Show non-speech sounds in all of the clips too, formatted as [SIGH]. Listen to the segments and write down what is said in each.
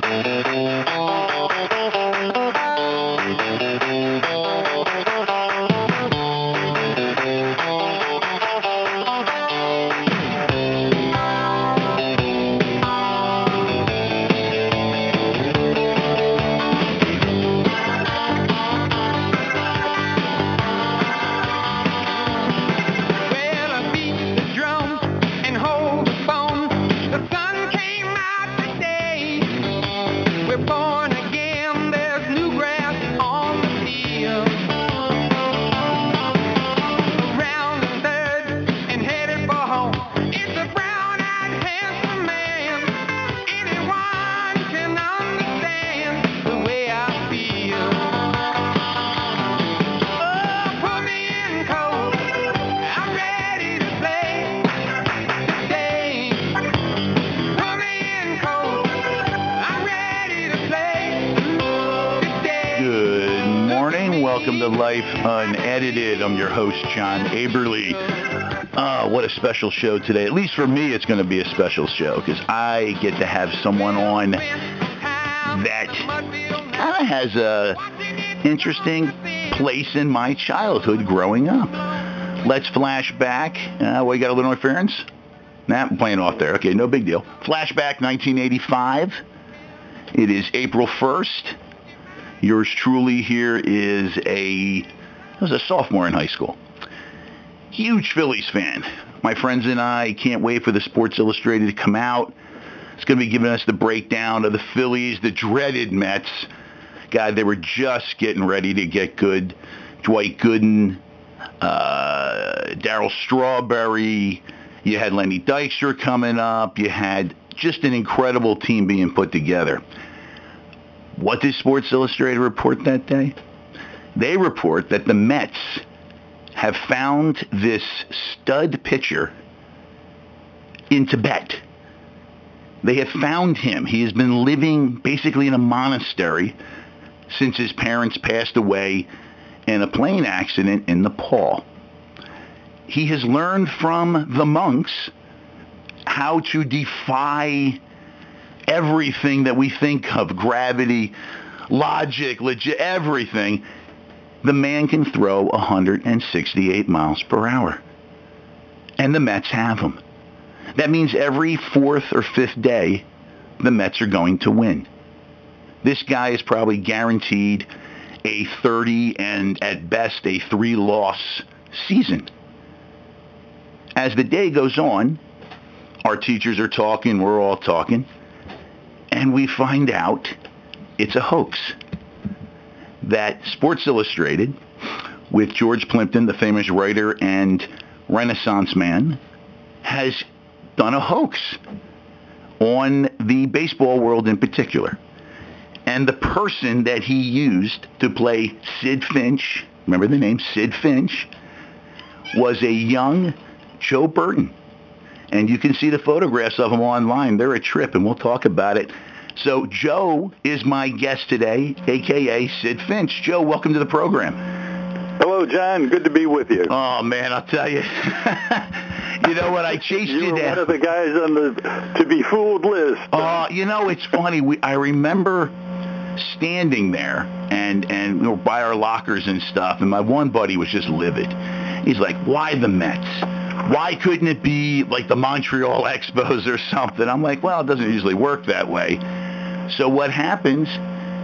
Thank you. Special show today. At least for me, it's going to be a special show because I get to have someone on that kind of has a interesting place in my childhood growing up. Let's flash back. Uh, got a little interference? Nah, I'm playing off there. Okay, no big deal. Flashback 1985. It is April 1st. Yours truly here is a I was a sophomore in high school. Huge Phillies fan. My friends and I can't wait for the Sports Illustrated to come out. It's going to be giving us the breakdown of the Phillies, the dreaded Mets. God, they were just getting ready to get good. Dwight Gooden, uh, Darryl Strawberry. You had Lenny Dykstra coming up. You had just an incredible team being put together. What did Sports Illustrated report that day? They report that the Mets have found this stud pitcher in Tibet. They have found him. He has been living basically in a monastery since his parents passed away in a plane accident in Nepal. He has learned from the monks how to defy everything that we think of gravity, logic, legit, everything. The man can throw 168 miles per hour. And the Mets have him. That means every fourth or fifth day, the Mets are going to win. This guy is probably guaranteed a 30 and at best a three loss season. As the day goes on, our teachers are talking, we're all talking, and we find out it's a hoax. That Sports Illustrated, with George Plimpton, the famous writer and Renaissance man, has done a hoax on the baseball world in particular. And the person that he used to play Sidd Finch, remember the name Sidd Finch, was a young Joe Burton. And you can see the photographs of him online. They're a trip, and we'll talk about it. So Joe is my guest today, aka Sidd Finch. Joe, welcome to the program. Hello, John. Good to be with you. Oh man, I'll tell you. [LAUGHS] you know what? I [LAUGHS] chased you, you were down. one of the guys on the to be fooled list. Uh, you know, it's funny. We, I remember standing there and and we were by our lockers and stuff, and my one buddy was just livid. He's like, "Why the Mets? Why couldn't it be like the Montreal [LAUGHS] Expos or something?" I'm like, "Well, it doesn't usually work that way." So what happens?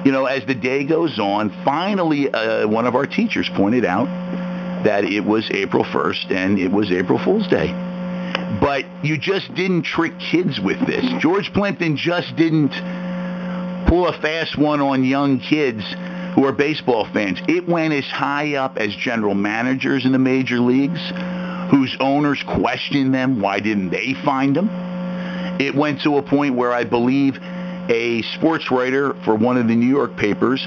You know, as the day goes on, finally, uh, one of our teachers pointed out that it was April 1st and it was April Fool's Day. But you just didn't trick kids with this. George Plimpton just didn't pull a fast one on young kids who are baseball fans. It went as high up as general managers in the major leagues whose owners questioned them. Why didn't they find them? It went to a point where I believe a sports writer for one of the New York papers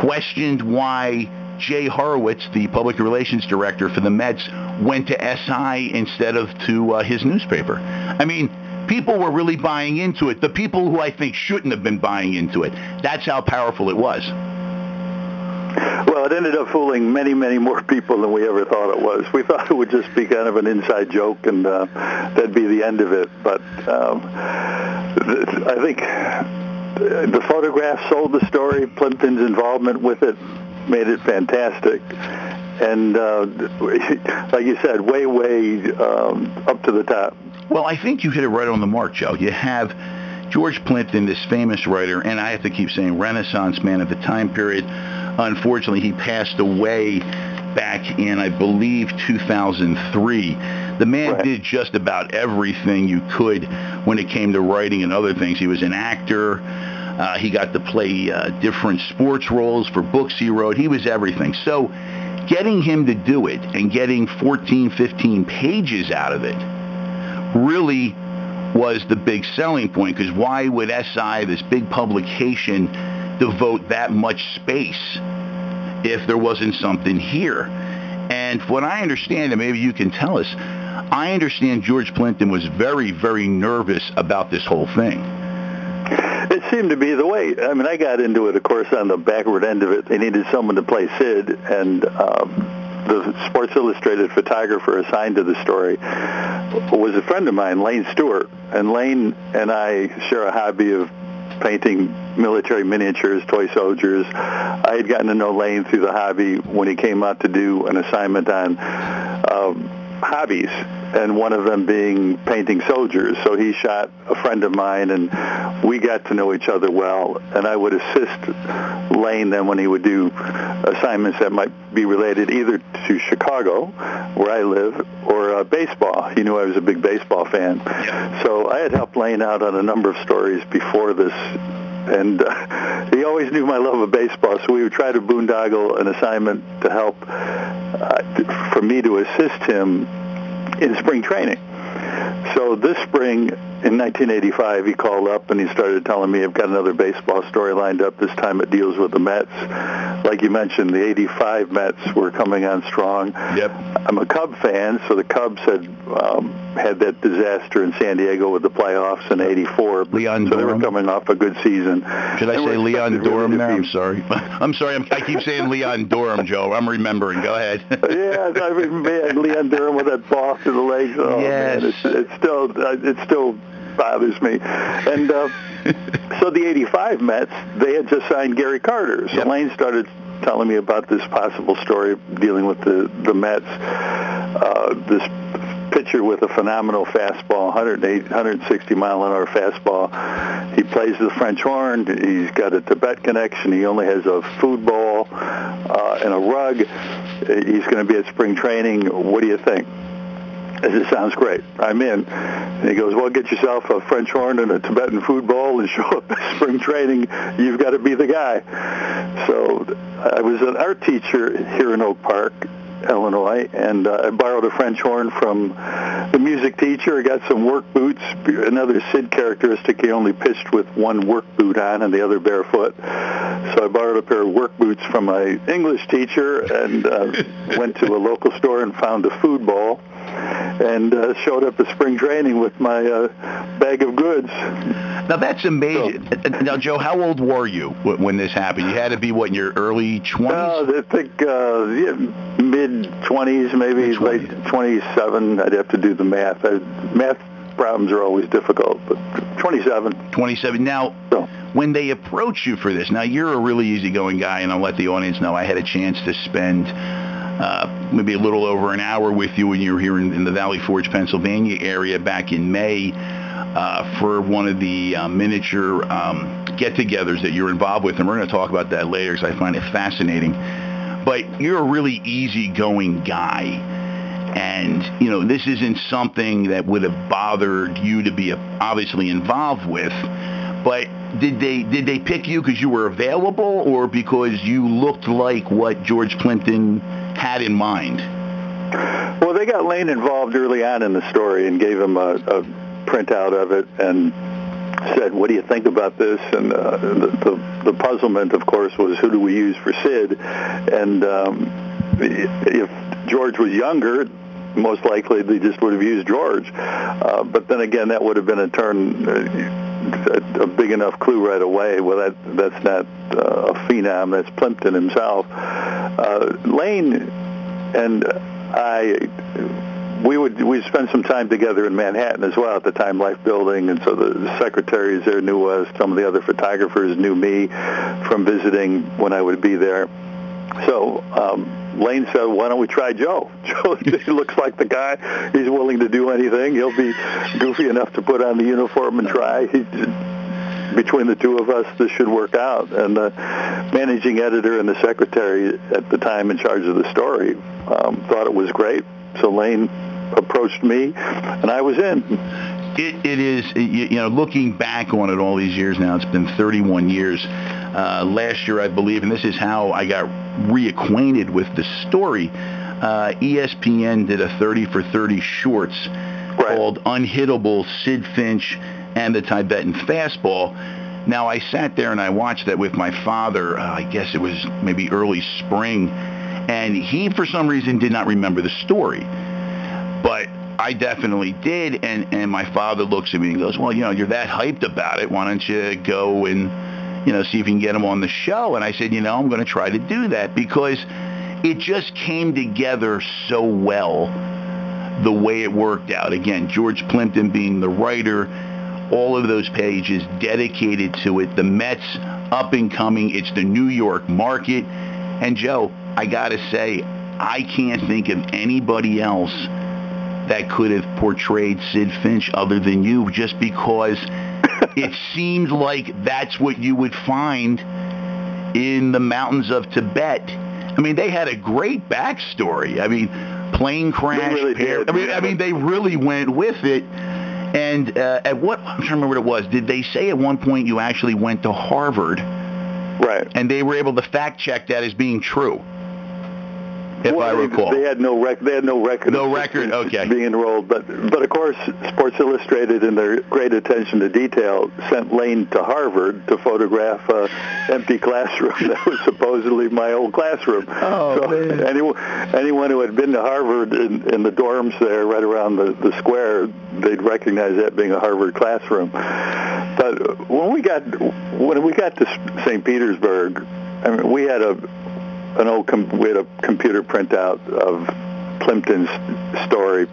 questioned why Jay Horwitz, the public relations director for the Mets, went to SI instead of to uh, his newspaper. I mean, people were really buying into it. The people who I think shouldn't have been buying into it. That's how powerful it was. Well, it ended up fooling many, many more people than we ever thought it was. We thought it would just be kind of an inside joke, and uh, that'd be the end of it. But um, I think the photograph sold the story. Plimpton's involvement with it made it fantastic. And uh, [LAUGHS] like you said, way, way um, up to the top. Well, I think you hit it right on the mark, Joe. You have George Plimpton, this famous writer, and I have to keep saying Renaissance man at the time period. Unfortunately, he passed away back in, I believe, 2003. The man Right. did just about everything you could when it came to writing and other things. He was an actor. Uh, he got to play uh, different sports roles for books he wrote. He was everything. So getting him to do it and getting 14, 15 pages out of it really was the big selling point because why would SI, this big publication, devote that much space if there wasn't something here? And what I understand, and maybe you can tell us, I understand George Plimpton was very, very nervous about this whole thing. It seemed to be the way. I mean, I got into it, of course, on the backward end of it. They needed someone to play Sidd, and um, the Sports Illustrated photographer assigned to the story was a friend of mine, Lane Stewart. And Lane and I share a hobby of painting military miniatures, toy soldiers. I had gotten to know Lane through the hobby when he came out to do an assignment on um, hobbies, and one of them being painting soldiers. So he shot a friend of mine, and we got to know each other well. And I would assist Lane then when he would do assignments that might be related either to Chicago, where I live, or uh, baseball. He knew I was a big baseball fan. So I had helped Lane out on a number of stories before this and uh, he always knew my love of baseball, so we would try to boondoggle an assignment to help uh, for me to assist him in spring training. So this spring in 1985, he called up and he started telling me I've got another baseball story lined up. This time it deals with the Mets. Like you mentioned, the 85 Mets were coming on strong. Yep. I'm a Cub fan, so the Cubs had um, had that disaster in San Diego with the playoffs in '84. Leon so they were coming off a good season. Should I say Leon really Durham there? be- I'm sorry. [LAUGHS] I'm sorry. I'm, I keep saying Leon Durham, Joe. I'm remembering. Go ahead. [LAUGHS] yeah, I mean, man, Leon Durham with that ball to the legs. Oh Yes. man, it's, it's still uh, it still bothers me. And uh, so the '85 Mets, they had just signed Gary Carter. So Yep. Lane started telling me about this possible story dealing with the the Mets. Uh, this pitcher with a phenomenal fastball, 108, 160 mile an hour fastball. He plays the French horn. He's got a Tibet connection. He only has a food bowl uh, and a rug. He's going to be at spring training. What do you think? I said, sounds great. I'm in. And he goes, well, get yourself a French horn and a Tibetan food bowl and [LAUGHS] show up at spring training. You've got to be the guy. So I was an art teacher here in Oak Park, Illinois, and uh, I borrowed a French horn from the music teacher. I got some work boots. Another Sidd characteristic, he only pitched with one work boot on and the other barefoot. So I borrowed a pair of work boots from my English teacher and uh, [LAUGHS] went to a local store and found a food bowl and uh, showed up at spring training with my uh, bag of goods. Now that's amazing. Now, Joe, how old were you when this happened? You had to be what in your early 20s? Uh, I think uh, yeah, mid 20s, maybe Mid-twenties. late 27. I'd have to do the math. I, math problems are always difficult, but 27. 27. Now, So, when they approach you for this, now you're a really easygoing guy, and I'll let the audience know I had a chance to spend uh, maybe a little over an hour with you when you were here in, in the Valley Forge, Pennsylvania area back in May uh, for one of the uh, miniature um, get-togethers that you're involved with, and we're going to talk about that later because I find it fascinating. But you're a really easygoing guy and you know this isn't something that would have bothered you to be obviously involved with but did they did they pick you because you were available or because you looked like what george Plimpton had in mind well, they got Lane involved early on in the story and gave him a, a printout of it and said, "What do you think about this?" And uh, the, the the puzzlement, of course, was who do we use for Sidd? And um, if George was younger, most likely they just would have used George. Uh, but then again, that would have been a turn. Uh, a, big enough clue right away. Well, that that's not uh, a phenom. That's Plimpton himself. Uh, Lane and I we would we spend some time together in Manhattan as well at the Time Life building, and so the, the secretaries there knew us. Some of the other photographers knew me from visiting when I would be there. So um, Lane said, "Why don't we try Joe? [LAUGHS] Joe [LAUGHS] looks like the guy. He's willing to do anything. He'll be goofy enough to put on the uniform and try." He, between the two of us, this should work out. And the managing editor and the secretary at the time in charge of the story um, thought it was great. So Lane approached me, and I was in. It, it is, you know, looking back on it all these years now, it's been 31 years. Uh, last year, I believe, and this is how I got reacquainted with the story. Uh, ESPN did a 30 for 30 shorts right. called Unhittable Sidd Finch and the Tibetan Fastball. Now, I sat there and I watched that with my father, uh, I guess it was maybe early spring, and he, for some reason, did not remember the story. But I definitely did, and, and my father looks at me and goes, well, you know, you're that hyped about it. Why don't you go and, you know, see if you can get him on the show? And I said, you know, I'm going to try to do that because it just came together so well the way it worked out. Again, George Plimpton being the writer, all of those pages dedicated to it. The Mets up and coming. It's the New York market. And Joe, I got to say, I can't think of anybody else that could have portrayed Sidd Finch other than you just because [LAUGHS] it seemed like that's what you would find in the mountains of Tibet. I mean, they had a great backstory. I mean, plane crash. Really pair, I mean. I mean, they really went with it. And uh, at what I'm trying to remember what it was. Did they say at one point you actually went to Harvard? Right. And they were able to fact check that as being true if well, I recall. They had no rec- They had no record. No of record, okay. Being enrolled, but but of course, Sports Illustrated, in their great attention to detail, sent Lane to Harvard to photograph a empty classroom [LAUGHS] that was supposedly my old classroom. Oh, so man. anyone anyone who had been to Harvard in, in the dorms there, right around the the square, they'd recognize that being a Harvard classroom. But when we got when we got to St. Petersburg, I mean, we had a an old com- we had a computer printout of Plimpton's story.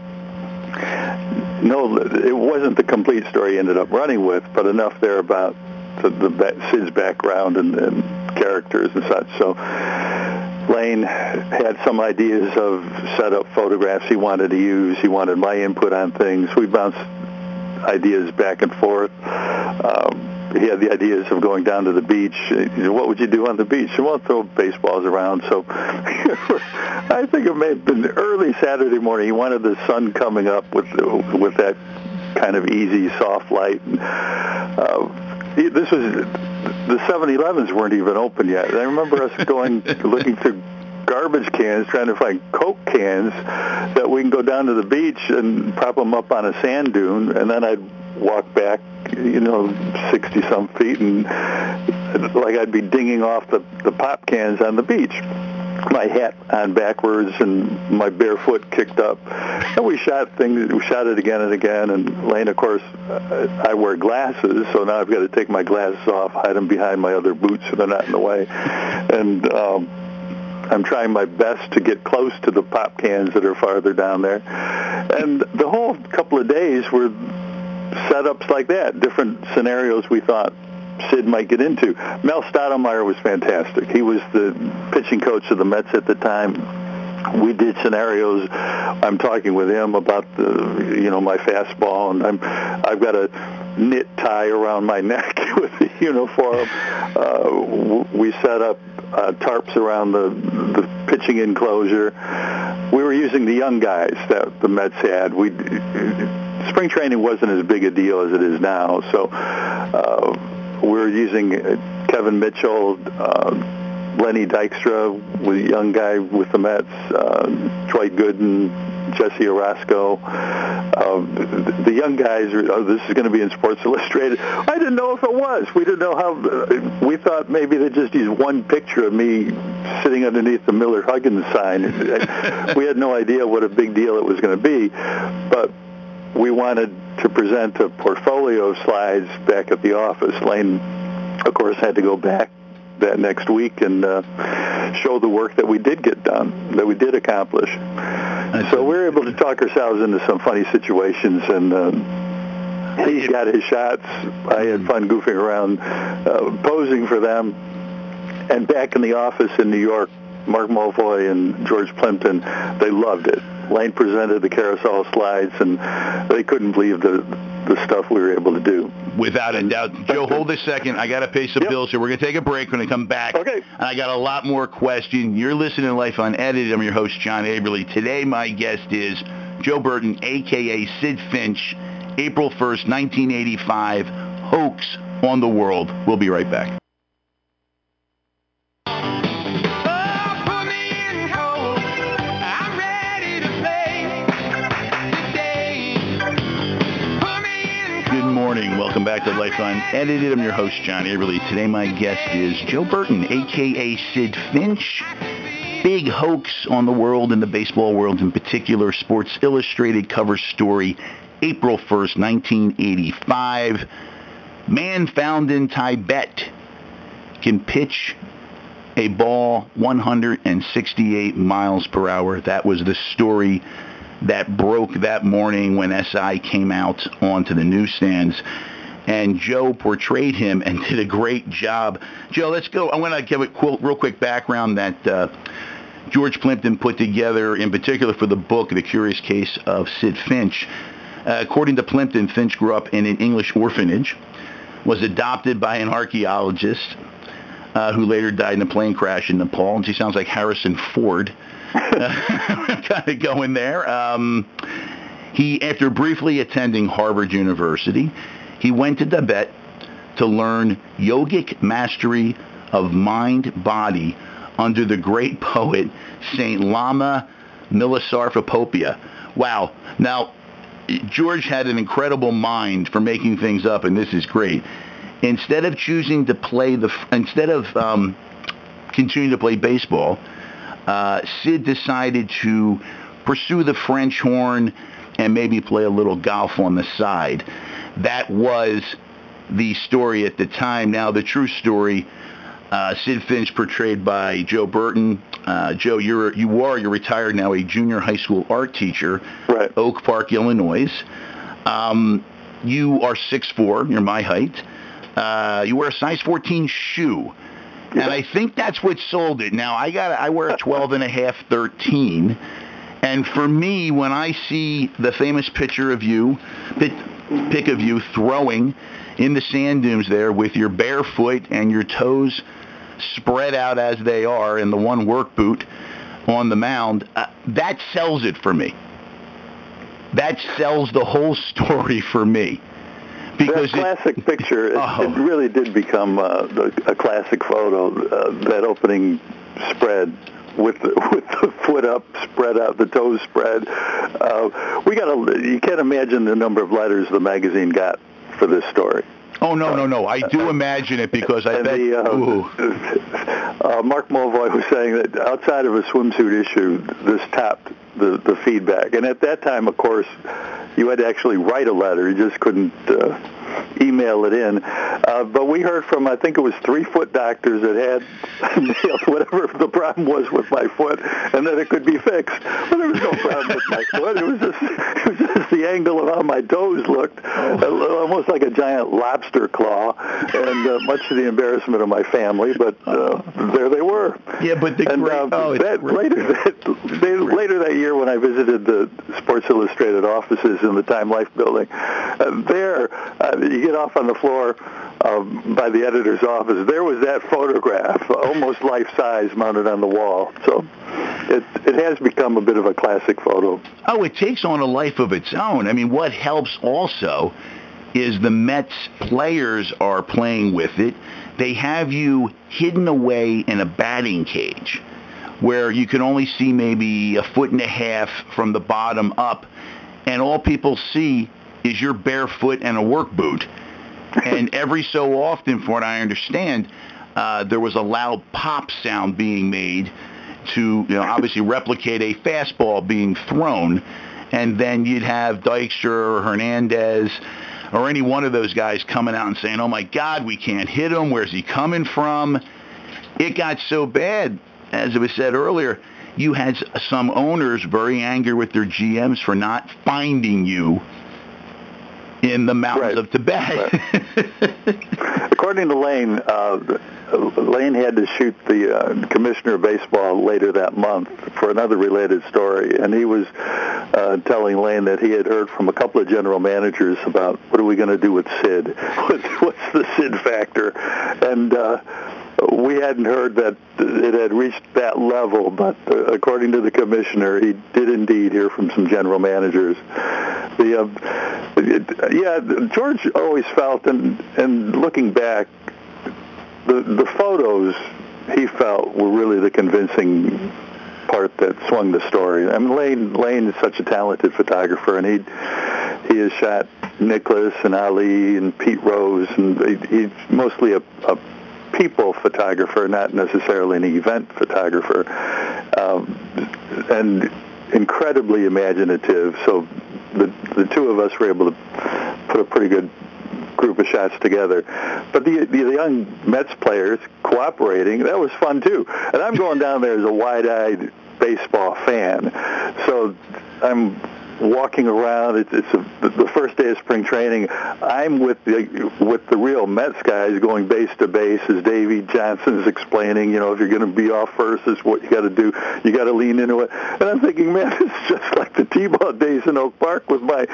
No, it wasn't the complete story he ended up running with, but enough there about the, the Sid's background and, and characters and such. So Lane had some ideas of setup photographs he wanted to use. He wanted my input on things. We bounced ideas back and forth. Um, he had the ideas of going down to the beach. You know, what would you do on the beach? Well, throw baseballs around. So [LAUGHS] I think it may have been early Saturday morning. He wanted the sun coming up with with that kind of easy, soft light. And, uh, this was the 7-Elevens weren't even open yet. And I remember us going [LAUGHS] looking through garbage cans trying to find Coke cans that we can go down to the beach and prop them up on a sand dune, and then I'd walk back, you know, 60 some feet, and like I'd be dinging off the, the pop cans on the beach. My hat on backwards and my bare foot kicked up, and we shot things. We shot it again and again. And Lane, of course, I wear glasses, so now I've got to take my glasses off, hide them behind my other boots so they're not in the way, and. um I'm trying my best to get close to the pop cans that are farther down there. And the whole couple of days were setups like that, different scenarios we thought Sidd might get into. Mel Stottlemyre was fantastic. He was the pitching coach of the Mets at the time we did scenarios. I'm talking with him about the, you know, my fastball, and I'm, I've got a knit tie around my [LAUGHS] neck with the uniform. Uh, we set up uh, tarps around the the pitching enclosure. We were using the young guys that the Mets had. We spring training wasn't as big a deal as it is now, so uh, we're using Kevin Mitchell. Uh, Lenny Dykstra a young guy with the Mets, uh, Troy Gooden, Jesse Orosco. Uh, the, the young guys, are, oh, this is going to be in Sports Illustrated. [LAUGHS] I didn't know if it was. We didn't know how. Uh, we thought maybe they'd just use one picture of me sitting underneath the Miller Huggins sign. [LAUGHS] we had no idea what a big deal it was going to be, but we wanted to present a portfolio of slides back at the office. Lane, of course, had to go back that next week and uh, show the work that we did get done, that we did accomplish. so we were able to talk ourselves into some funny situations, and uh, he got his shots. I had fun goofing around, uh, posing for them. And back in the office in New York, Mark Mulvoy and George Plimpton, they loved it. Lane presented the carousel slides, and they couldn't believe the the stuff we were able to do. Without a doubt. Joe, hold a second. I got to pay some Yep. bills here. We're going to take a break. We're going to come back. Okay. And I got a lot more questions. You're listening to Life Unedited. I'm your host, John Aberly. Today, my guest is Joe Burton, a.k.a. Sidd Finch, April 1st, 1985, hoax on the world. We'll be right back. Morning. Welcome back to Life Unedited. I'm your host, John Aberly. Today, my guest is Joe Burton, a.k.a. Sidd Finch. Big hoax on the world and the baseball world in particular. Sports Illustrated cover story, April 1st, 1985. Man found in Tibet can pitch a ball 168 miles per hour. That was the story that broke that morning when SI came out onto the newsstands. And Joe portrayed him and [LAUGHS] did a great job. Joe, let's go. I want to give a qu- real quick background that uh, George Plimpton put together, in particular for the book, The Curious Case of Sidd Finch. Uh, according to Plimpton, Finch grew up in an English orphanage, was adopted by an archaeologist, uh, who later died in a plane crash in Nepal. And she sounds like Harrison Ford. Kind of going there. Um, he, after briefly attending Harvard University, he went to Tibet to learn yogic mastery of mind-body under the great [LAUGHS] poet Saint Lama Milasarvapopia. Wow. Now, George had an incredible mind for making things up, and this is great. Instead of choosing to play the, instead of um, continuing to play baseball, uh, Sidd decided to pursue the French horn and maybe play a little golf on the side. That was the story at the time. Now, the true story, uh, Sidd Finch portrayed by Joe Burton. Uh, Joe, you're you are you're retired now, a junior high school art teacher, Right. Oak Park, Illinois. Um, you are 6'4", you're my height. Uh, you wear a size 14 shoe. And I think that's what sold it. Now I got I wear a 12 and a half, 13. And for me, when I see the famous picture of you, pic, of you throwing in the sand dunes there with your bare foot and your toes spread out as they are in the one work boot on the mound, uh, that sells it for me. That sells the whole [LAUGHS] story for me. Because that it- classic picture, it, [LAUGHS] Oh. it really did become uh, the, a classic photo. Uh, that opening spread with the, [LAUGHS] with the foot up, spread out, the toes spread. Uh, we got a. You can't imagine the number of letters the magazine got for this story. Oh no no no! I do imagine it because I bet. the, uh, [LAUGHS] uh, Mark Mulvoy was saying that outside of a swimsuit issue, this topped the, the feedback. And at that time, of course, you had to actually write a letter. You just couldn't uh, email it in. Uh, but we heard from, I think it was three foot doctors that had [LAUGHS] nailed whatever the problem was with my foot and that it could be fixed. But there was no problem with my [LAUGHS] foot. It was just, it was just the angle of how my toes looked, uh, almost like a giant lobster claw, and uh, much to the embarrassment of my family. But uh, there they were. Yeah, but the and great- uh, oh, that, later that they, later that year when I visited the Sports Illustrated offices in the Time Life building, uh, there uh, you get off on the floor um, by the editor's office. There was that photograph, almost life size, mounted on the wall. So it it has become a bit of a classic photo. Oh, it takes on a life of its own. I mean, what helps also is the Mets players are playing with it. They have you hidden away in a batting cage where you can only see maybe a foot and a half from the bottom up, and all people see is your bare foot and a work boot. and every so often, from what I understand, uh, there was a loud pop sound being made to, you know, obviously replicate a fastball being thrown, and then you'd have Dykstra or Hernandez or any one of those guys coming out and saying, "Oh my God, we can't hit him. Where's he coming from?" It got so bad, as it was said earlier, you had some owners very angry with their GMs for not finding you in the mountains Right. of Tibet. [LAUGHS] According to Lane, uh, Lane had to shoot the uh, commissioner of baseball later that month for another related story, and he was uh, telling Lane that he had heard from a couple of general managers about what are we going to do with Sidd? [LAUGHS] What's, what's the Sidd factor? And uh, we hadn't heard that it had reached that level, but uh, according to the commissioner, he did indeed hear from some general managers. The uh, it, yeah, George always felt, and and looking back, the the photos he felt were really the convincing part that swung the story. I mean, Lane Lane is such a talented photographer, and he he has shot Nicklaus and Ali and Pete Rose, and he, he's mostly a, a people photographer, not necessarily an event photographer, um, and incredibly imaginative. So the the two of us were able to put a pretty good group of shots together. But the, the young Mets players cooperating, that was fun too. And I'm going down there as a wide-eyed baseball fan. So I'm walking around. It's, it's a, the first day of spring training. I'm with the with the real Mets guys going base to base as Davey Johnson is explaining. You know, if you're going to be off first, is what you got to do. You got to lean into it. And I'm thinking, man, [LAUGHS] it's just like the T-ball days in Oak Park with my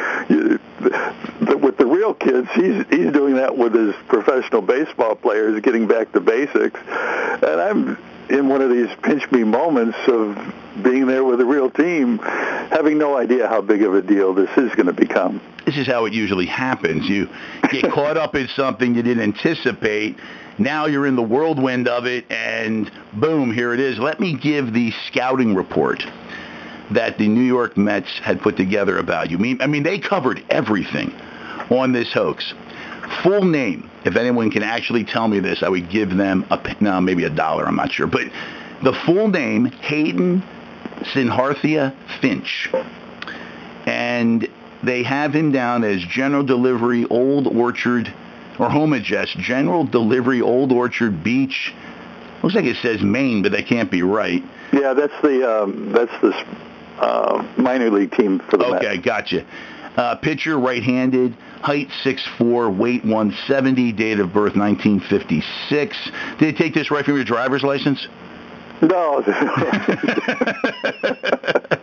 with the real kids. He's he's doing that with his professional baseball players, getting back to basics. And I'm in one of these pinch me moments of being there with a real team, having no idea how big of a deal this is going to become. this is how it usually happens. You get [LAUGHS] caught up in something you didn't anticipate. Now you're in the whirlwind of it, and boom, here it is. Let me give the scouting report that the New York Mets had put together about you. I mean, I mean they covered everything on this hoax. Full name, if anyone can actually tell me this, I would give them a no, maybe a dollar. I'm not sure, but the full name Hayden Siddhartha Finch, and they have him down as General Delivery Old Orchard or Home Address General Delivery Old Orchard Beach. Looks like it says Maine, but that can't be right. Yeah, that's the um, that's the uh, minor league team for the Okay, Mets. gotcha. Uh, pitcher, right-handed, height 6'4", weight 170, date of birth 1956. Did they take this right from your driver's license? No. [LAUGHS]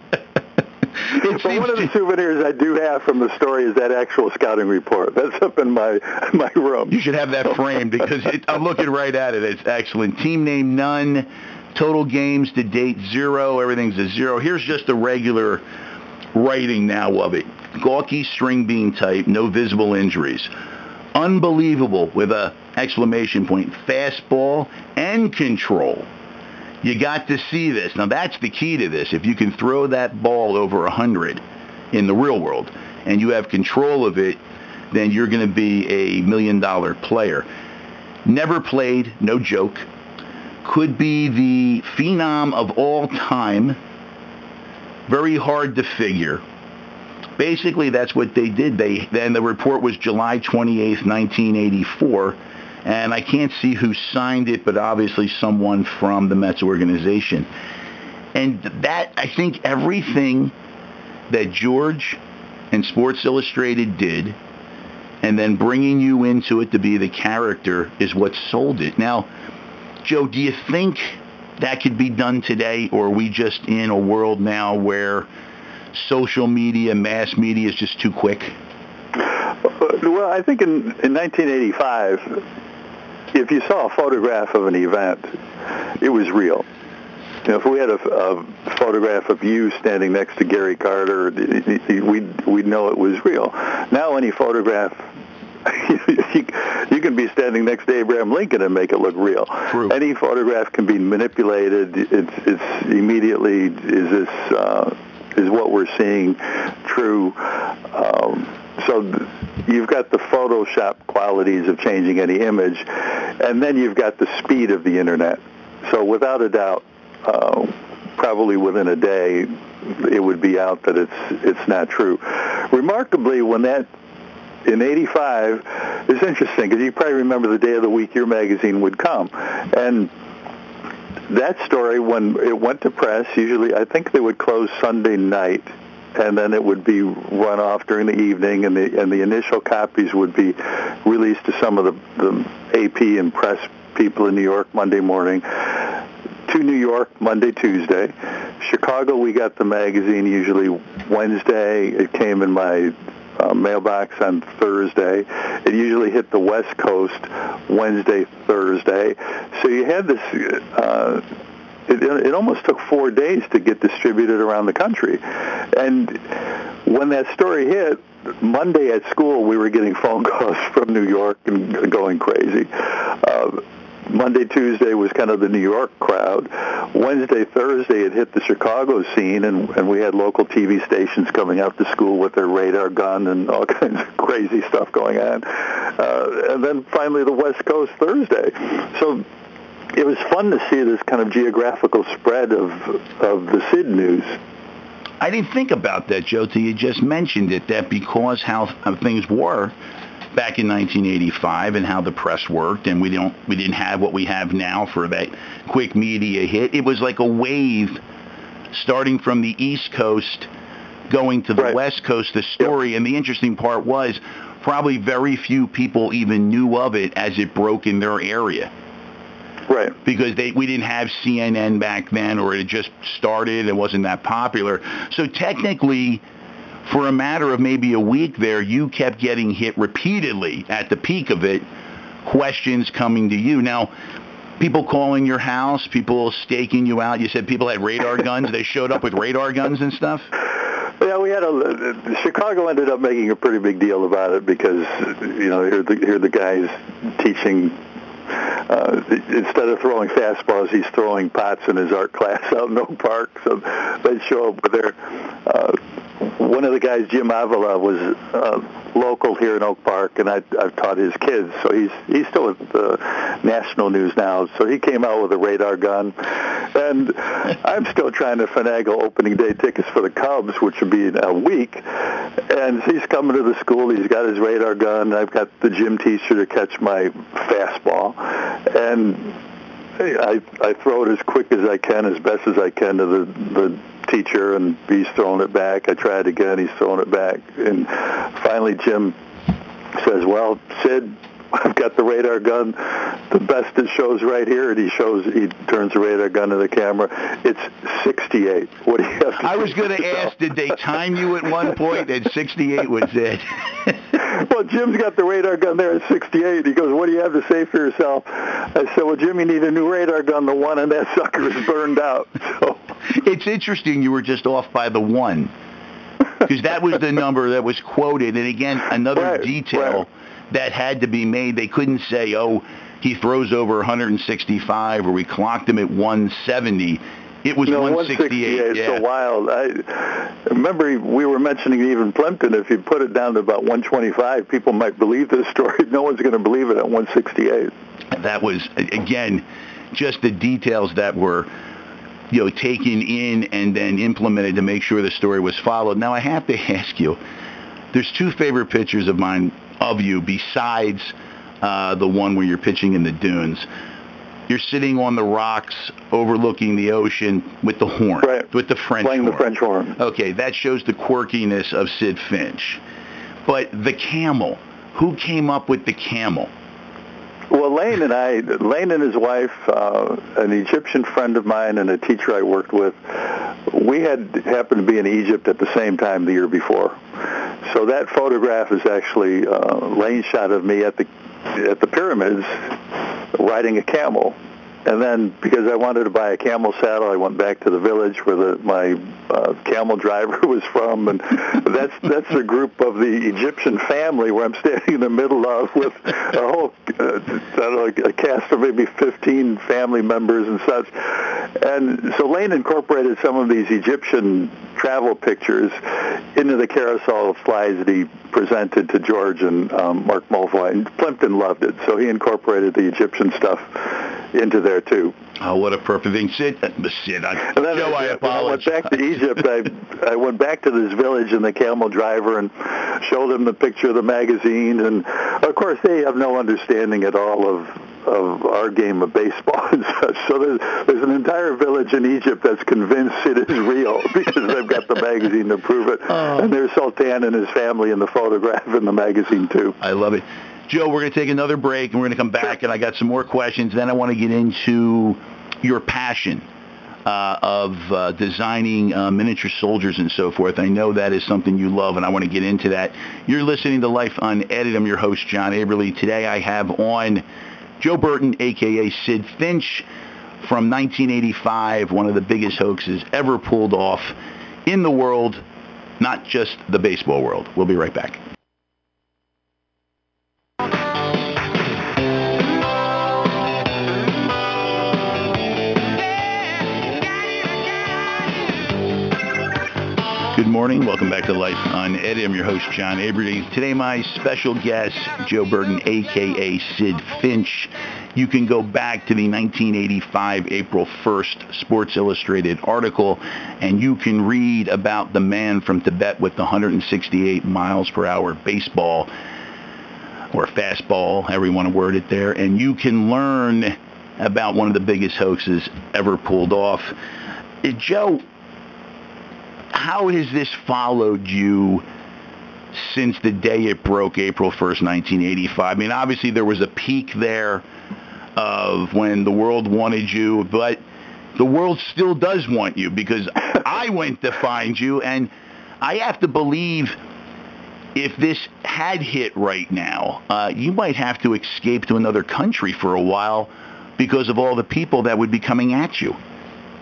[LAUGHS] But one of the souvenirs I do have from the story is that actual scouting report. [LAUGHS] That's up in my my room. You should have that framed because it, I'm looking right at it. It's excellent. Team name none. Total games to date zero. Everything's a zero. Here's just the regular writing now of it. Gawky string bean type. No visible injuries. Unbelievable with a exclamation point. Fastball and control. You got to see this. Now that's the key to this. If you can throw that ball over 100 in the real world and you have control of it, then you're going to be a million dollar player. Never played, no joke. Could be the phenom of all time. Very hard to figure. Basically, that's what they did. They then the report was July 28th, 1984, and I can't see who signed it, but obviously someone from the Mets organization. And that I think everything that George and Sports Illustrated did and then bringing you into it to be the character is what sold it. Now, Joe, do you think that could be done today, or are we just in a world now where social media, mass media is just too quick? Well, I think in, in 1985, if you saw a photograph of an event, it was real. You know, if we had a, a photograph of you standing next to Gary Carter, we'd, we'd know it was real. Now any photograph, [LAUGHS] you, you can be standing next to Abraham Lincoln and make it look real. True. Any photograph can be manipulated. It's, it's immediately, is this, uh, is what we're seeing true? Um, so th- you've got the Photoshop qualities of changing any image, and then you've got the speed of the internet. So without a doubt, uh, probably within a day, it would be out that it's it's not true. Remarkably, when that in 85 is interesting because you probably remember the day of the week your magazine would come and that story, when it went to press, usually I think they would close Sunday night, and then it would be run off during the evening, and the and the initial copies would be released to some of the, the AP and press people in New York Monday morning. To New York Monday, Tuesday. Chicago, we got the magazine usually Wednesday. It came in my uh, mailbox on Thursday. It usually hit the West Coast Wednesday, Thursday. So you had this. Uh, it, it almost took four days to get distributed around the country, and when that story hit, Monday at school, we were getting phone [LAUGHS] calls from New York and going crazy. Uh, Monday, Tuesday was kind of the New York crowd. Wednesday, Thursday, it hit the Chicago scene, and, and we had local TV stations coming out to school with their radar gun and all [LAUGHS] kinds of crazy stuff going on. Uh, and then finally, the West Coast Thursday. So it was fun to see this kind of geographical spread of of the Sidd news. I didn't think about that, Joe, till you just mentioned it. That because how things were back in 1985 and how the press worked, and we don't we didn't have what we have now for that quick media hit. It was like a wave starting from the East Coast going to the Right. West Coast. The story, and the interesting part was probably very few people even knew of it as it broke in their area Right. because they we didn't have CNN back then, or it just started. It wasn't that popular. So technically, for a matter of maybe a week there, you kept getting hit repeatedly at the peak of it. Questions coming to you now. People calling your house, people staking you out. You said people had radar [LAUGHS] guns. They showed up with radar guns and stuff. Yeah, we had a Chicago ended up making a pretty big deal about it because you know here the here the guys teaching. Uh, instead of throwing fastballs, he's throwing pots in his art class out in Oak Park. So they'd show up with their. Uh, one of the guys, Jim Avila, was uh, local here in Oak Park, and I, I've taught his kids. So he's he's still at the national news now. So he came out with a radar gun, and I'm still trying to finagle opening day tickets for the Cubs, which would be in a week. And he's coming to the school. He's got his radar gun. I've got the gym teacher to catch my fastball, and I I throw it as quick as I can, as best as I can to the the teacher, and he's throwing it back. I try it again. He's throwing it back, and finally Jim says, "Well, Sidd." I've got the radar gun, the best it shows right here, and he shows he turns the radar gun to the camera. It's 68. What do you have? To I was going to ask, did they time you at one point? And 68 was it. [LAUGHS] well, Jim's got the radar gun there at 68. He goes, what do you have to say for yourself? I said, well, Jim, you need a new radar gun. The one on that sucker is burned out. [LAUGHS] So, It's interesting you were just off by the one. Because that was the [LAUGHS] number that was quoted. And again, another Right, detail right. That had to be made. They couldn't say, oh, he throws over 165 or we clocked him at 170. It was no, 168. 168 yeah. so wild. I remember we were mentioning even Plimpton. If you put it down to about 125, people might believe this [LAUGHS] story. No one's going to believe it at 168. that was again just the details that were you know taken in and then implemented to make sure the story was followed now i have to [LAUGHS] ask you there's two favorite pictures of mine of you besides uh, the one where you're pitching in the dunes you're sitting on the rocks overlooking the ocean with the horn Right. with the french Playing the. French horn. Okay, that shows the quirkiness of Sidd Finch. But the camel, who came up with the camel? Well, Lane and I, Lane and his wife, uh, an Egyptian friend of mine and a teacher I worked with, we had happened to be in Egypt at the same time the year before. So that photograph is actually uh, Lane shot of me at the at the pyramids riding a camel. And then because I wanted to buy a camel saddle, I went back to the village where the, my uh, camel [LAUGHS] driver was from, and that's that's a group of the Egyptian family where I'm standing in the middle of with a whole uh, know, a cast of maybe 15 family members and such. And so Lane incorporated some of these Egyptian travel pictures into the carousel of slides that he presented to George and um, Mark Mulvoy. And Plimpton loved it, so he incorporated the Egyptian stuff into there too. Oh, what a perfect thing. Sidd, uh, Sidd, I, And then Joe, I when I went apologize. back to Egypt. I I went back to this village and the camel driver and showed him the picture of the magazine. And of course, they have no understanding at all of of our game of baseball and [LAUGHS] such. So there's, there's an entire village in Egypt that's convinced it is real [LAUGHS] because they've got the magazine to prove it. Oh. And there's Sultan and his family in the photograph in the magazine too. I love it. Joe, we're going to take another break and we're going to come back and I got some more questions. Then I want to get into your passion uh, of uh, designing uh, miniature soldiers and so forth. I know that is something you love and I want to get into that. You're listening to Life Unedited. I'm your host, John Aberly. Today I have on Joe Berton, aka Sidd Finch, from 1985, one of the biggest hoaxes ever pulled off in the world, not just the baseball world. We'll be right back. Good morning. Welcome back to Life Unedited. I'm your host, John Aberly. Today, my special guest, Joe Berton, a.k.a. Sidd Finch. You can go back to the 1985 April 1st Sports Illustrated article, and you can read about the man from Tibet with the 168 miles per hour baseball or fastball, however you want to word it there, and you can learn about one of the biggest hoaxes ever pulled off. Joe, how has this followed you since the day it broke, April 1st, 1985? I mean, obviously there was a peak there of when the world wanted you, but the world still does want you because [LAUGHS] I went to find you, and I have to believe if this had hit right now, uh, you might have to escape to another country for a while because of all the people that would be coming at you.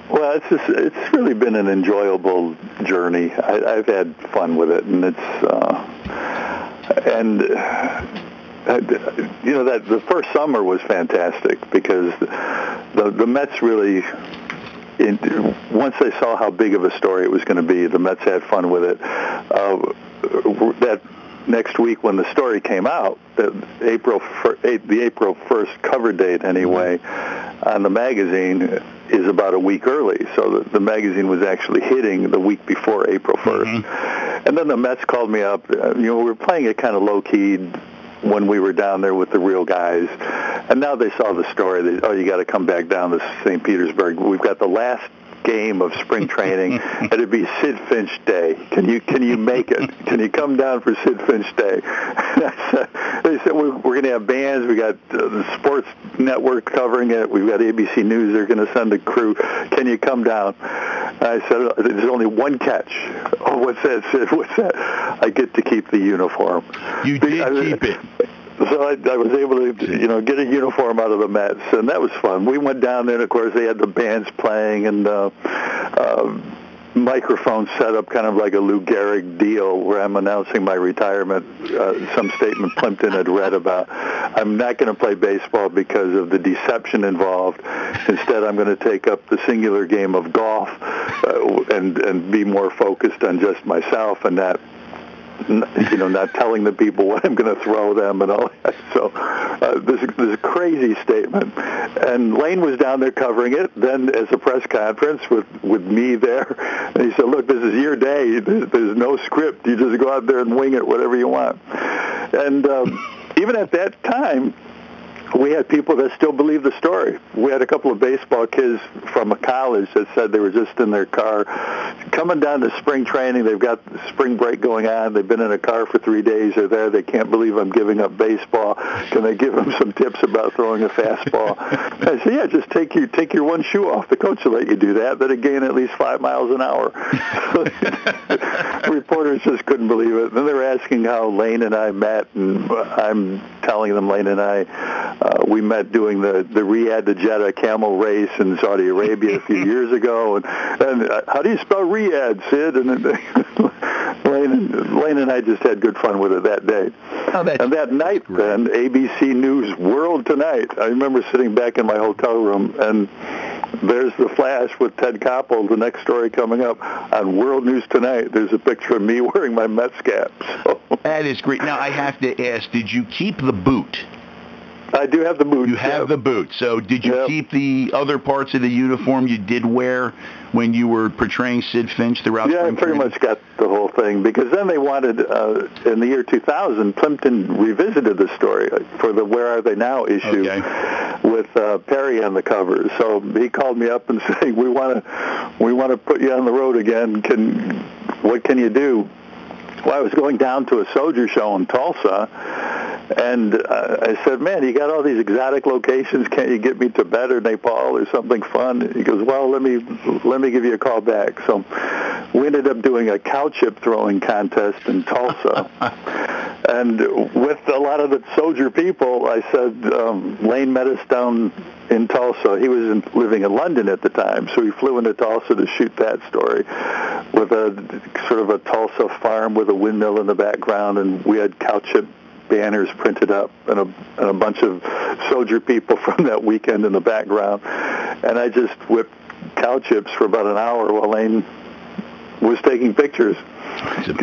Well, it's just, it's really been an enjoyable journey. I, I've had fun with it, and it's uh, and uh, you know that the first summer was fantastic because the the Mets really. It, once they saw how big of a story it was going to be, the Mets had fun with it. Uh, that next week when the story came out, the April the April 1st cover date anyway, on the magazine is about a week early. So the, the magazine was actually hitting the week before April 1st. Mm-hmm. And then the Mets called me up. Uh, you know, we were playing it kind of low key when we were down there with the real guys. And now they saw the story. They, oh, you got to come back down to St. Petersburg. We've got the last game of spring [LAUGHS] training. It'd be Sidd Finch Day. Can you can you make it? Can you come down for Sidd Finch Day? [LAUGHS] they said we're, we're going to have bands. We got uh, the Sports Network covering it. We've got ABC News. They're going to send a crew. Can you come down? I said there's only one catch. Oh, [LAUGHS] what's that, Sidd? What's that? I get to keep the uniform. You did I, keep it so I, I was able to, you know, get a uniform out of the Mets, and that was fun. We went down there, and of course, they had the bands playing and uh, uh, microphone set up, kind of like a Lou Gehrig deal, where I'm announcing my retirement. Uh, some statement Plimpton had read about. I'm not going to play baseball because of the deception involved. Instead, I'm going to take up the singular game of golf uh, and and be more focused on just myself and that you know, not telling the people what I'm going to throw them and all that. So uh, this, this crazy statement. And Lane was down there covering it. Then as a press conference with with me there, and he said, "Look, this is your day. There's, there's no script. You just go out there and wing it, whatever you want." And um, even at that time, we had people that still believe the story. We had a couple of baseball kids from a college that said they were just in their car coming down to spring training. They've got spring break going on. They've been in a car for three days. They're there. They can't believe I'm giving up baseball. Can I give them some tips about throwing a fastball? [LAUGHS] I said, yeah, just take your take your one shoe off. The coach will let you do that. That'll gain at least five miles an hour. [LAUGHS] [LAUGHS] Reporters just couldn't believe it. And then they were asking how Lane and I met, and I'm telling them Lane and I uh, we met doing the the Riyadh to Jeddah camel race in Saudi Arabia a few [LAUGHS] years ago, and, and uh, how do you spell Riyadh, Sidd? And Lane and Lane and I just had good fun with it that day. Oh, and that night, then ABC News World Tonight. I remember sitting back in my hotel room, and there's the flash with Ted Koppel. The next story coming up on World News Tonight. There's a picture of me [LAUGHS] wearing my Mets cap. So. That is great. Now I have to ask: Did you keep the boot? I do have the boot. You have yep. the boot. So did you Yep. keep the other parts of the uniform you did wear when you were portraying Sidd Finch throughout Yeah, I pretty training? much got the whole thing because then they wanted uh, in the year 2000 Plimpton revisited the story for the Where Are They Now issue Okay. with uh, Perry on the cover. So he called me up and [LAUGHS] said, "We want to we want to put you on the road again. Can what can you do?" Well, I was going down to a soldier show in Tulsa, and uh, I said, "Man, you got all these exotic locations. Can't you get me to or Nepal or something fun?" He goes, "Well, let me let me give you a call back." So we ended up doing a cow chip throwing contest in Tulsa. [LAUGHS] And with a lot of the soldier people, I said, um, Lane met us down in Tulsa. He was in, living in London at the time, so he flew into Tulsa to shoot that story with a sort of a Tulsa farm with a windmill in the background, and we had cow chip banners printed up and a, and a bunch of soldier people [LAUGHS] from that weekend in the background. And I just whipped cow chips for about an hour while Lane was taking pictures.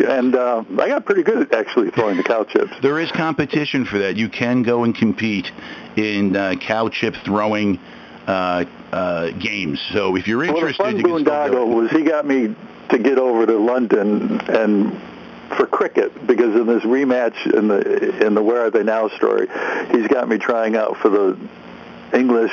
And uh, I got pretty good at actually throwing the cow chips. There is competition for that. You can go and compete in uh, cow chip throwing uh, uh, games. So if you're Well, the interested, fun you can boondoggle do was he got me to get over to London and for cricket because in this rematch in the in the Where Are They Now story, he's got me trying out for the English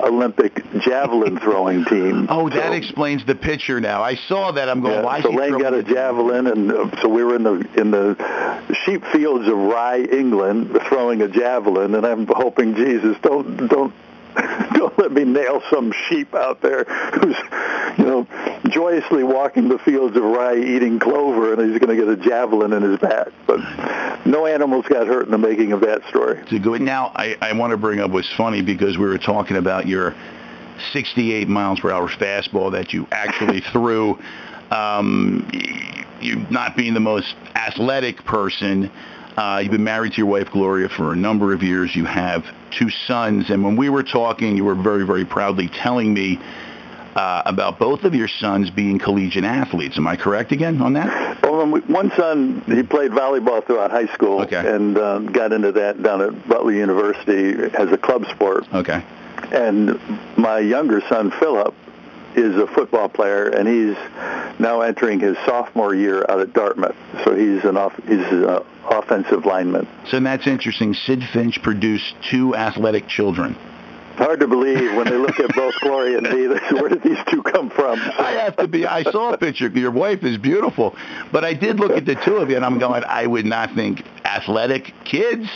Olympic javelin throwing team. [LAUGHS] Oh, that So- explains the picture now. I saw that. I'm going, Yeah, why so Lane got a javelin, and uh, so we were in the in the sheep fields of Rye, England, throwing a javelin, and I'm hoping Jesus don't don't [LAUGHS] don't let me nail some sheep out there who's you know joyously walking the fields of Rye eating clover, and he's going to get a javelin in his back. But no animals got hurt in the making of that story. Now, I, I want to bring up what's funny because we were talking about your 68 miles per hour fastball that you actually [LAUGHS] threw. Um, you not being the most athletic person. Uh, you've been married to your wife Gloria for a number of years. You have two sons, and when we were talking, you were very, very proudly telling me uh, about both of your sons being collegiate athletes. Am I correct again on that? Well, one son, he played volleyball throughout high school Okay. and um, got into that down at Butler University as a club sport. Okay. And my younger son, Philip, is a football player, and he's now entering his sophomore year out at Dartmouth. So he's an off, he's an offensive lineman. So that's interesting. Sidd Finch produced two athletic children. Hard to believe when they look at both Gloria and me. Where did these two come from? I have to be. I saw a picture. Your wife is beautiful, but I did look at the two of you, and I'm going. I would not think athletic kids,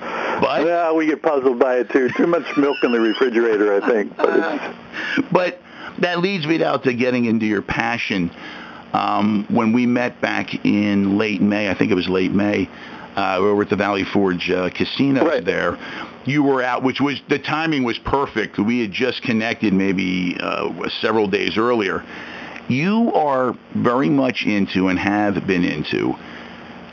but Yeah, we get puzzled by it too. Too much milk in the refrigerator, I think. But [LAUGHS] but that leads me now to getting into your passion. Um, when we met back in late May, I think it was late May, uh, we were at the Valley Forge uh, Casino Right. there. You were out, which was the timing was perfect. We had just connected maybe uh, several days earlier. You are very much into and have been into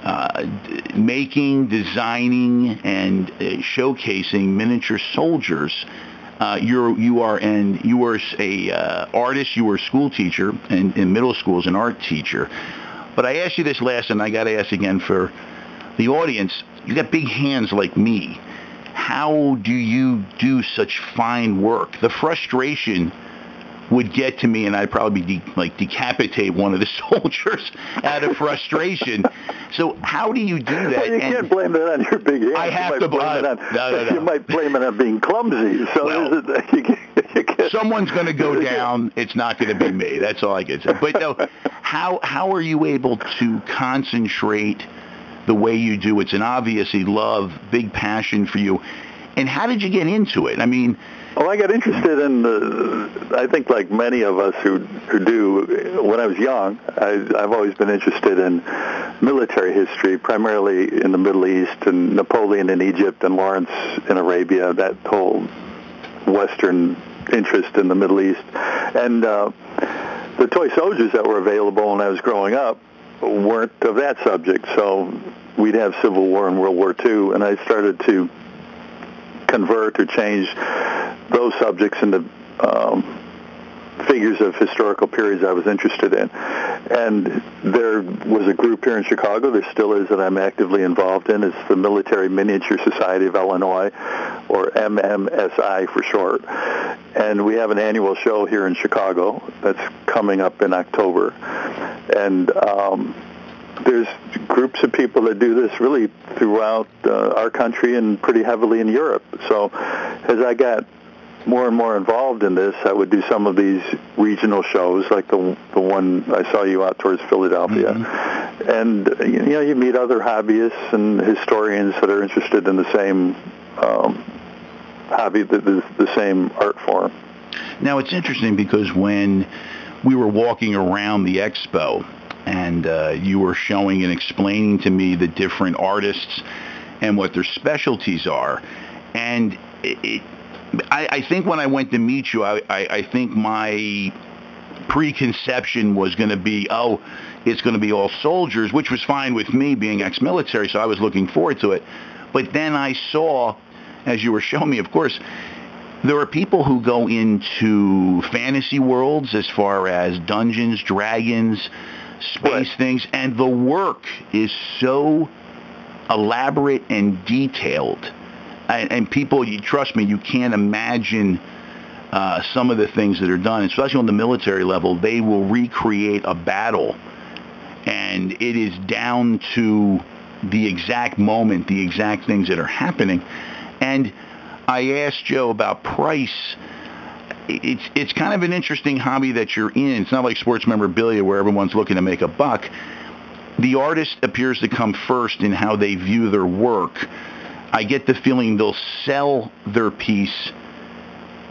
uh, d- making, designing, and uh, showcasing miniature soldiers. Uh, you're you are and you were a uh, artist. You were a school teacher and in middle school as an art teacher. But I asked you this last, and I got to ask again for the audience. You got big hands like me. How do you do such fine work? The frustration would get to me and I'd probably de- like decapitate one of the [LAUGHS] soldiers out of frustration. so how do you do that? well, you And- can't blame that on your big hands. I have you to might blame bl- it on, no, no, no. You might blame it on being clumsy. So Well- it, you can't, you can't, [LAUGHS] someone's going to go down. It's not going to be me. That's all I can say. But no, how how are you able to concentrate the way you do? It's an obviously love, big passion for you. And how did you get into it? I mean, Well, I got interested in the. I think, like many of us who who do, when I was young, I, I've always been interested in military history, primarily in the Middle East and Napoleon in Egypt and Lawrence in Arabia. That whole Western interest in the Middle East, and uh, the toy soldiers that were available when I was growing up weren't of that subject. So we'd have Civil War and World War II, and I started to convert or change those subjects into um, figures of historical periods I was interested in. And there was a group here in Chicago, there still is, that I'm actively involved in. It's the Military Miniature Society of Illinois, or MMSI for short. And we have an annual show here in Chicago that's coming up in October. And um, there's groups of people that do this really throughout uh, our country and pretty heavily in Europe. So as I got more and more involved in this, I would do some of these regional shows, like the the one I saw you out towards Philadelphia, mm-hmm. and you know you meet other hobbyists and historians that are interested in the same um, hobby, the, the, the same art form. Now it's interesting because when we were walking around the expo, and uh, you were showing and explaining to me the different artists and what their specialties are, and it, it I, I think when I went to meet you, I, I, I think my preconception was going to be, oh, it's going to be all soldiers, which was fine with me being ex-military, so I was looking forward to it. But then I saw, as you were showing me, of course, there are people who go into fantasy worlds as far as Dungeons, Dragons, space things, and the work is so elaborate and detailed and, and people, you trust me, you can't imagine uh, some of the things that are done, especially on the military level. They will recreate a battle, and it is down to the exact moment, the exact things that are happening. And I asked Joe about price. It's it's kind of an interesting hobby that you're in. It's not like sports memorabilia where everyone's looking to make a buck. The artist appears to come first in how they view their work. I get the feeling they'll sell their piece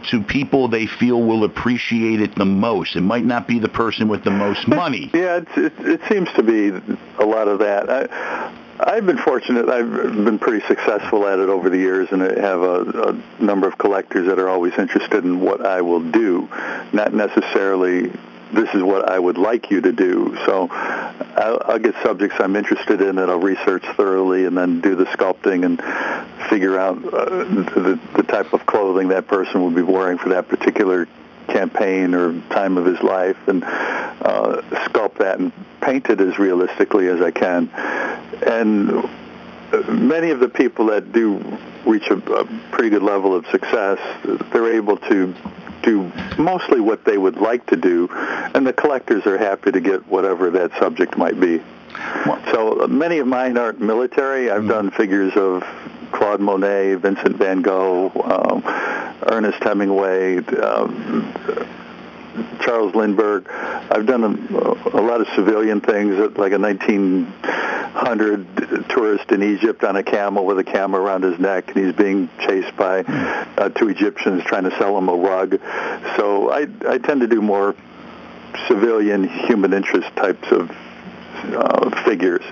to people they feel will appreciate it the most. It might not be the person with the most [LAUGHS] money. yeah, it, it, it seems to be a lot of that. I, I've been fortunate. I've been pretty successful at it over the years, and I have a, a number of collectors that are always interested in what I will do, not necessarily this is what I would like you to do. So I'll, I'll, get subjects I'm interested in that I'll research thoroughly and then do the sculpting and figure out uh, the, the type of clothing that person would be wearing for that particular campaign or time of his life and uh, sculpt that and paint it as realistically as I can. And many of the people that do reach a, a pretty good level of success, they're able to do mostly what they would like to do, and the collectors are happy to get whatever that subject might be. So uh, many of mine aren't military. I've mm-hmm. done figures of Claude Monet, Vincent van Gogh, um, Ernest Hemingway, um, Charles Lindbergh. I've done a, a lot of civilian things, like a 1900 tourist in Egypt on a camel with a camera around his neck, and he's being chased by uh, two Egyptians trying to sell him a rug. So I, I tend to do more civilian human interest types of uh, figures.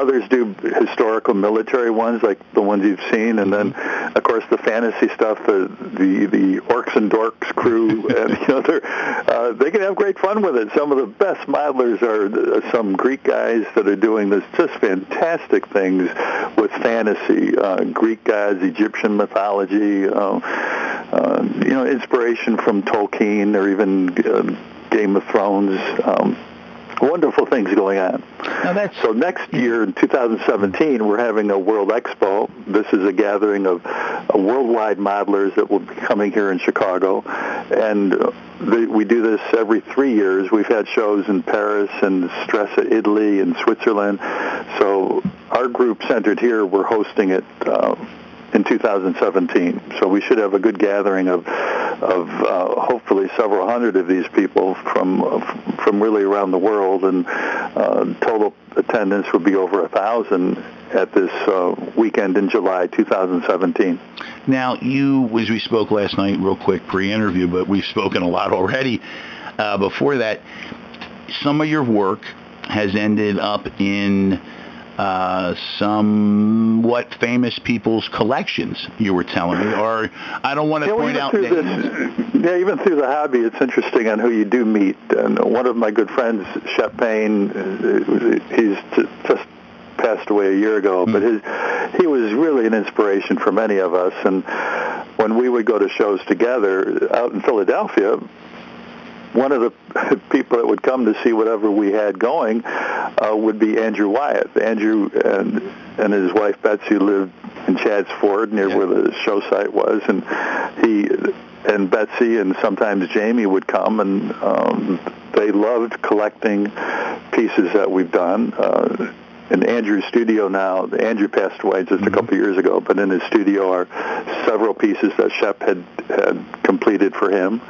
Others do historical military ones, like the ones you've seen, and then, mm-hmm. of course, the fantasy stuff. The the, the orcs and dorks crew, [LAUGHS] and you know, they're, uh, they can have great fun with it. Some of the best modelers are some Greek guys that are doing this just fantastic things with fantasy, uh, Greek gods, Egyptian mythology. Uh, uh, you know, inspiration from Tolkien or even uh, Game of Thrones. Um, wonderful things going on. so next year in 2017, we're having a World Expo. This is a gathering of uh, worldwide modelers that will be coming here in Chicago, and we do this every three years. We've had shows in Paris and Stresa, Italy, and Switzerland. So our group centered here, we're hosting it. Uh, in 2017. So we should have a good gathering of, of uh, hopefully several hundred of these people from from really around the world, and uh, total attendance would be over a thousand at this uh, weekend in July 2017. Now, you, as we spoke last night, real quick pre-interview, but we've spoken a lot already. Uh, before that, some of your work has ended up in uh, somewhat famous people's collections. You were telling me, or I don't want to yeah, point out names. This, yeah, even through the hobby, it's interesting on who you do meet. And one of my good friends, Shep Paine, uh, he's just passed away a year ago, but his he was really an inspiration for many of us. And when we would go to shows together out in Philadelphia, one of the [LAUGHS] people that would come to see whatever we had going uh, would be Andrew Wyeth. Andrew and and his wife Betsy lived in Chadds Ford near Yeah. where the show site was, and he and Betsy and sometimes Jamie would come, and um, they loved collecting pieces that we've done. Uh, in Andrew's studio now, Andrew passed away just a couple of years ago, but in his studio are several pieces that Shep had, had completed for him.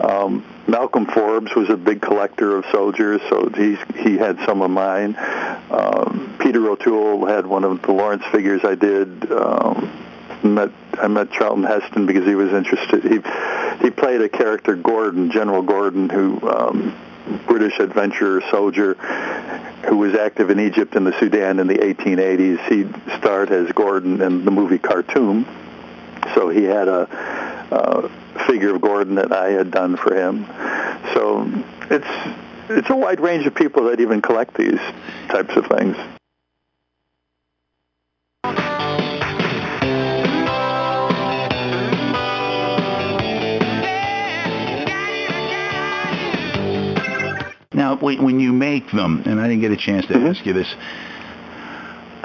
Um, Malcolm Forbes was a big collector of soldiers, so he's, he had some of mine. Um, Peter O'Toole had one of the Lawrence figures I did. Um, met I met Charlton Heston because he was interested. He he played a character Gordon, General Gordon, who um, British adventurer soldier who was active in Egypt and the Sudan in the 1880s. He starred as Gordon in the movie Khartoum, so he had a, a figure of Gordon that I had done for him. So it's it's a wide range of people that even collect these types of things. Now, when, you make them, and I didn't get a chance to Mhm. ask you this,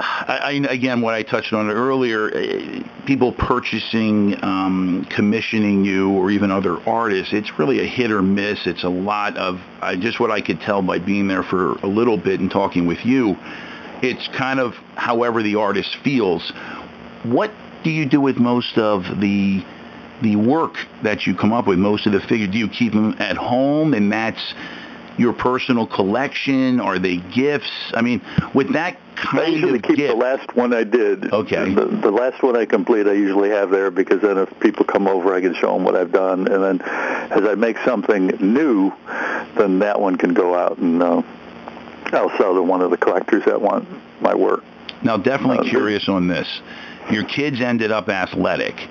I, I, again, what I touched on earlier, eh, people purchasing, um, commissioning you, or even other artists, it's really a hit or miss. It's a lot of, I, just what I could tell by being there for a little bit and talking with you. It's kind of however the artist feels. What do you do with most of the the work that you come up with? Most of the figures, do you keep them at home, and that's your personal collection? Are they gifts? I mean, with that kind I usually of keep gift, the last one I did. Okay. The, the last one I complete, I usually have there because then if people come over, I can show them what I've done, and then as I make something new, then that one can go out and uh, I'll sell to one of the collectors that want my work. now definitely Uh, curious on this. Your kids ended up athletic.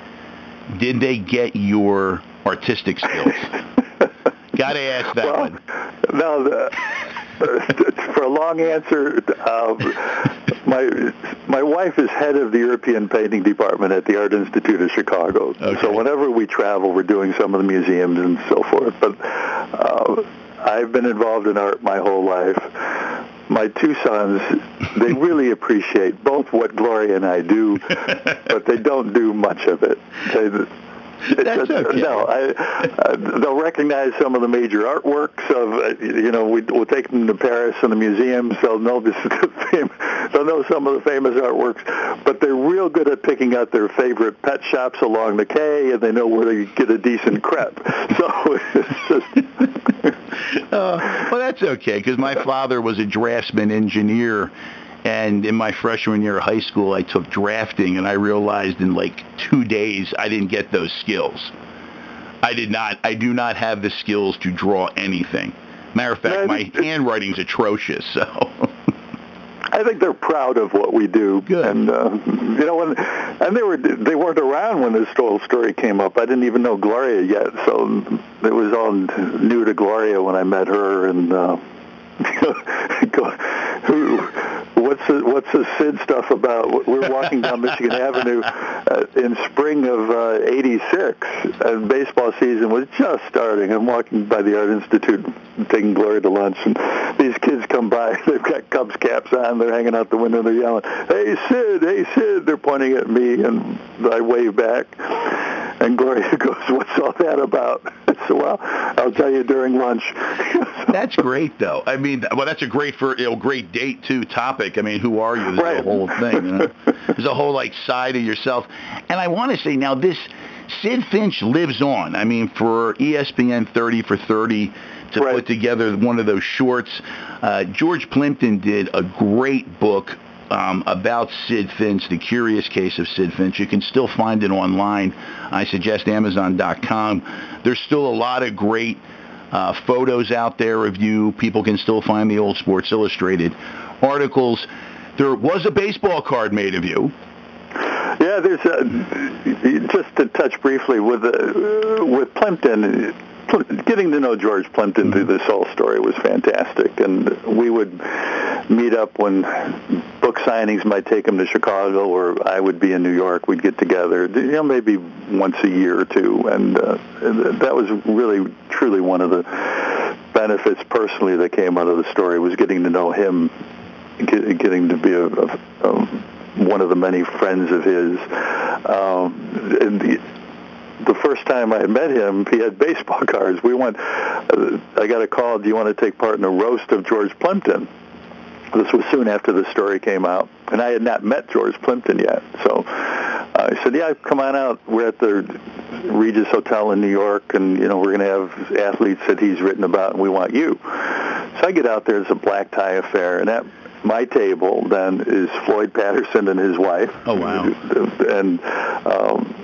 Did they get your artistic skills? [LAUGHS] Got to ask that well, one. no, the, [LAUGHS] for a long answer, um, my my wife is head of the European painting department at the Art Institute of Chicago. Okay. So whenever we travel, we're doing some of the museums and so forth. But uh, I've been involved in art my whole life. My two sons, they really [LAUGHS] appreciate both what Gloria and I do, [LAUGHS] but they don't do much of it. They, That's [LAUGHS] okay. No, I, uh, they'll recognize some of the major artworks of, uh, you know, we, we'll take them to Paris and the museums. They'll know this is the [LAUGHS] fam- they'll know some of the famous artworks, but they're real good at picking out their favorite pet shops along the quay, and they know where to get a decent crepe. [LAUGHS] So it's just. Uh, well, that's okay because my father was a draftsman engineer, and in my freshman year of high school, I took drafting, and I realized in like two days I didn't get those skills. I did not. I do not have the skills to draw anything. Matter of fact, my handwriting's atrocious. So. I think they're proud of what we do. Good. And uh, you know, when and they were they weren't around when this whole story came up. I didn't even know Gloria yet, so it was all new to Gloria when I met her. And uh, [LAUGHS] who, what's the, what's the Sidd stuff about? We're [LAUGHS] walking down Michigan Avenue uh, in spring of uh, '86, and baseball season was just starting. I'm walking by the Art Institute, taking Gloria to lunch, and these kids come by. [LAUGHS] They've got Cubs caps on. They're hanging out the window. They're yelling, "Hey Sidd! Hey Sidd!" They're pointing at me, and I wave back. And Gloria [LAUGHS] goes, "What's all that about?" [LAUGHS] So "Well, I'll tell you during lunch." [LAUGHS] That's great, though. I mean, well, that's a great for you know, great date too topic. I mean, who are you? There's Right. a whole thing. You know? There's a whole like side of yourself. And I want to say now, this Sidd Finch lives on. I mean, for ESPN 30 for 30 to Right. put together one of those shorts, uh, George Plimpton did a great book. Um, about Sidd Finch, the curious case of Sidd Finch. You can still find it online. I suggest Amazon.com. There's still a lot of great uh, photos out there of you. People can still find the old Sports Illustrated articles. There was a baseball card made of you. Yeah, there's a, just to touch briefly with uh, with Plimpton. Getting to know George Plimpton through this whole story was fantastic, and we would meet up when book signings might take him to Chicago, or I would be in New York. We'd get together, you know, maybe once a year or two, and uh, that was really, truly one of the benefits personally that came out of the story was getting to know him, get, getting to be a, a, a, one of the many friends of his. Um, the, the first time I met him, he had baseball [LAUGHS] cards. We went. Uh, I got a call. Do you want to take part in a roast of George Plimpton? This was soon after the story came out, and I had not met George Plimpton yet. So uh, I said, "Yeah, come on out. We're at the Regis Hotel in New York, and you know we're going to have athletes that he's written about, and we want you." So I get out there. It's a black tie affair, and at my table then is Floyd Patterson and his wife. Oh wow! And um,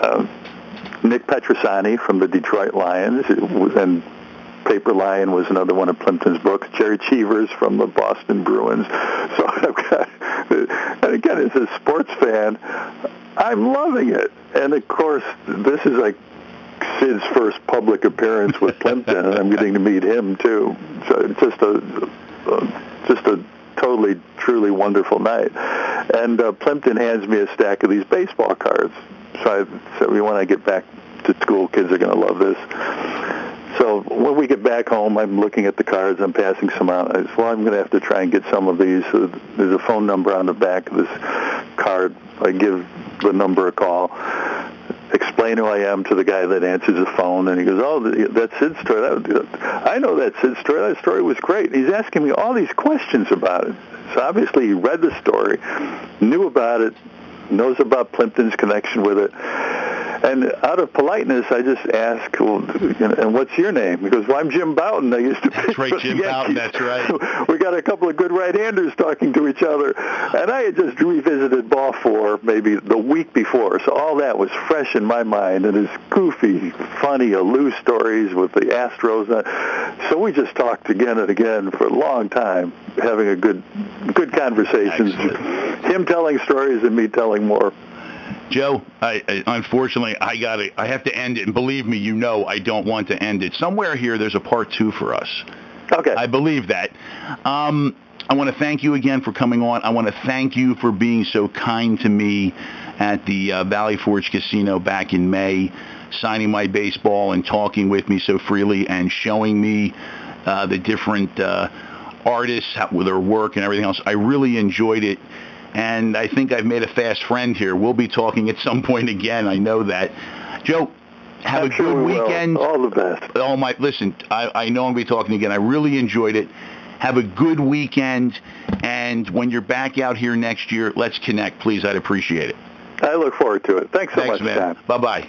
uh, Nick Pietrosante from the Detroit Lions, and Paper Lion was another one of Plimpton's books. Jerry Cheevers from the Boston Bruins. So [LAUGHS] I've got, and again, as a sports fan, I'm loving it. And of course, this is like Sidd's first public appearance with Plimpton, and I'm getting to meet him too. So just a, a just a totally, truly wonderful night. And uh, Plimpton hands me a stack of these baseball cards. So I said, when I get back to school, kids are going to love this. So when we get back home, I'm looking at the cards. I'm passing some out. I said, well, I'm going to have to try and get some of these. So there's a phone number on the back of this card. I give the number a call, explain who I am to the guy that answers the phone, and he goes, oh, that's Sidd's story. That, I know that Sidd's story. That story was great. He's asking me all these questions about it. So obviously he read the story, knew about it, knows about Plimpton's connection with it. And out of politeness, I just ask, well, and what's your name? He goes, well, I'm Jim Bouton. I used to That's right, Jim Bouton. That's right. [LAUGHS] we got a couple of good right-handers talking to each other. And I had just revisited Ball 4 maybe the week before. So all that was fresh in my mind. And his goofy, funny, loose stories with the Astros. So we just talked again and again for a long time, having a good, good conversations. Excellent. Him telling stories and me telling more. Joe, I, I, unfortunately I got to I have to end it, and believe me, you know I don't want to end it. Somewhere here, there's a part two for us. Okay. I believe that. Um, I want to thank you again for coming on. I want to thank you for being so kind to me at the uh, Valley Forge Casino back in May, signing my baseball and talking with me so freely and showing me uh, the different uh, artists with their work and everything else. I really enjoyed it and I think I've made a fast friend here. We'll be talking at some point again. I know that. Joe, have I'm a sure good we will. weekend. All the best. Oh my! Listen, I, I know I'll be talking again. I really enjoyed it. Have a good weekend, and when you're back out here next year, let's connect, please. I'd appreciate it. I look forward to it. Thanks so Thanks, much, man. Bye bye.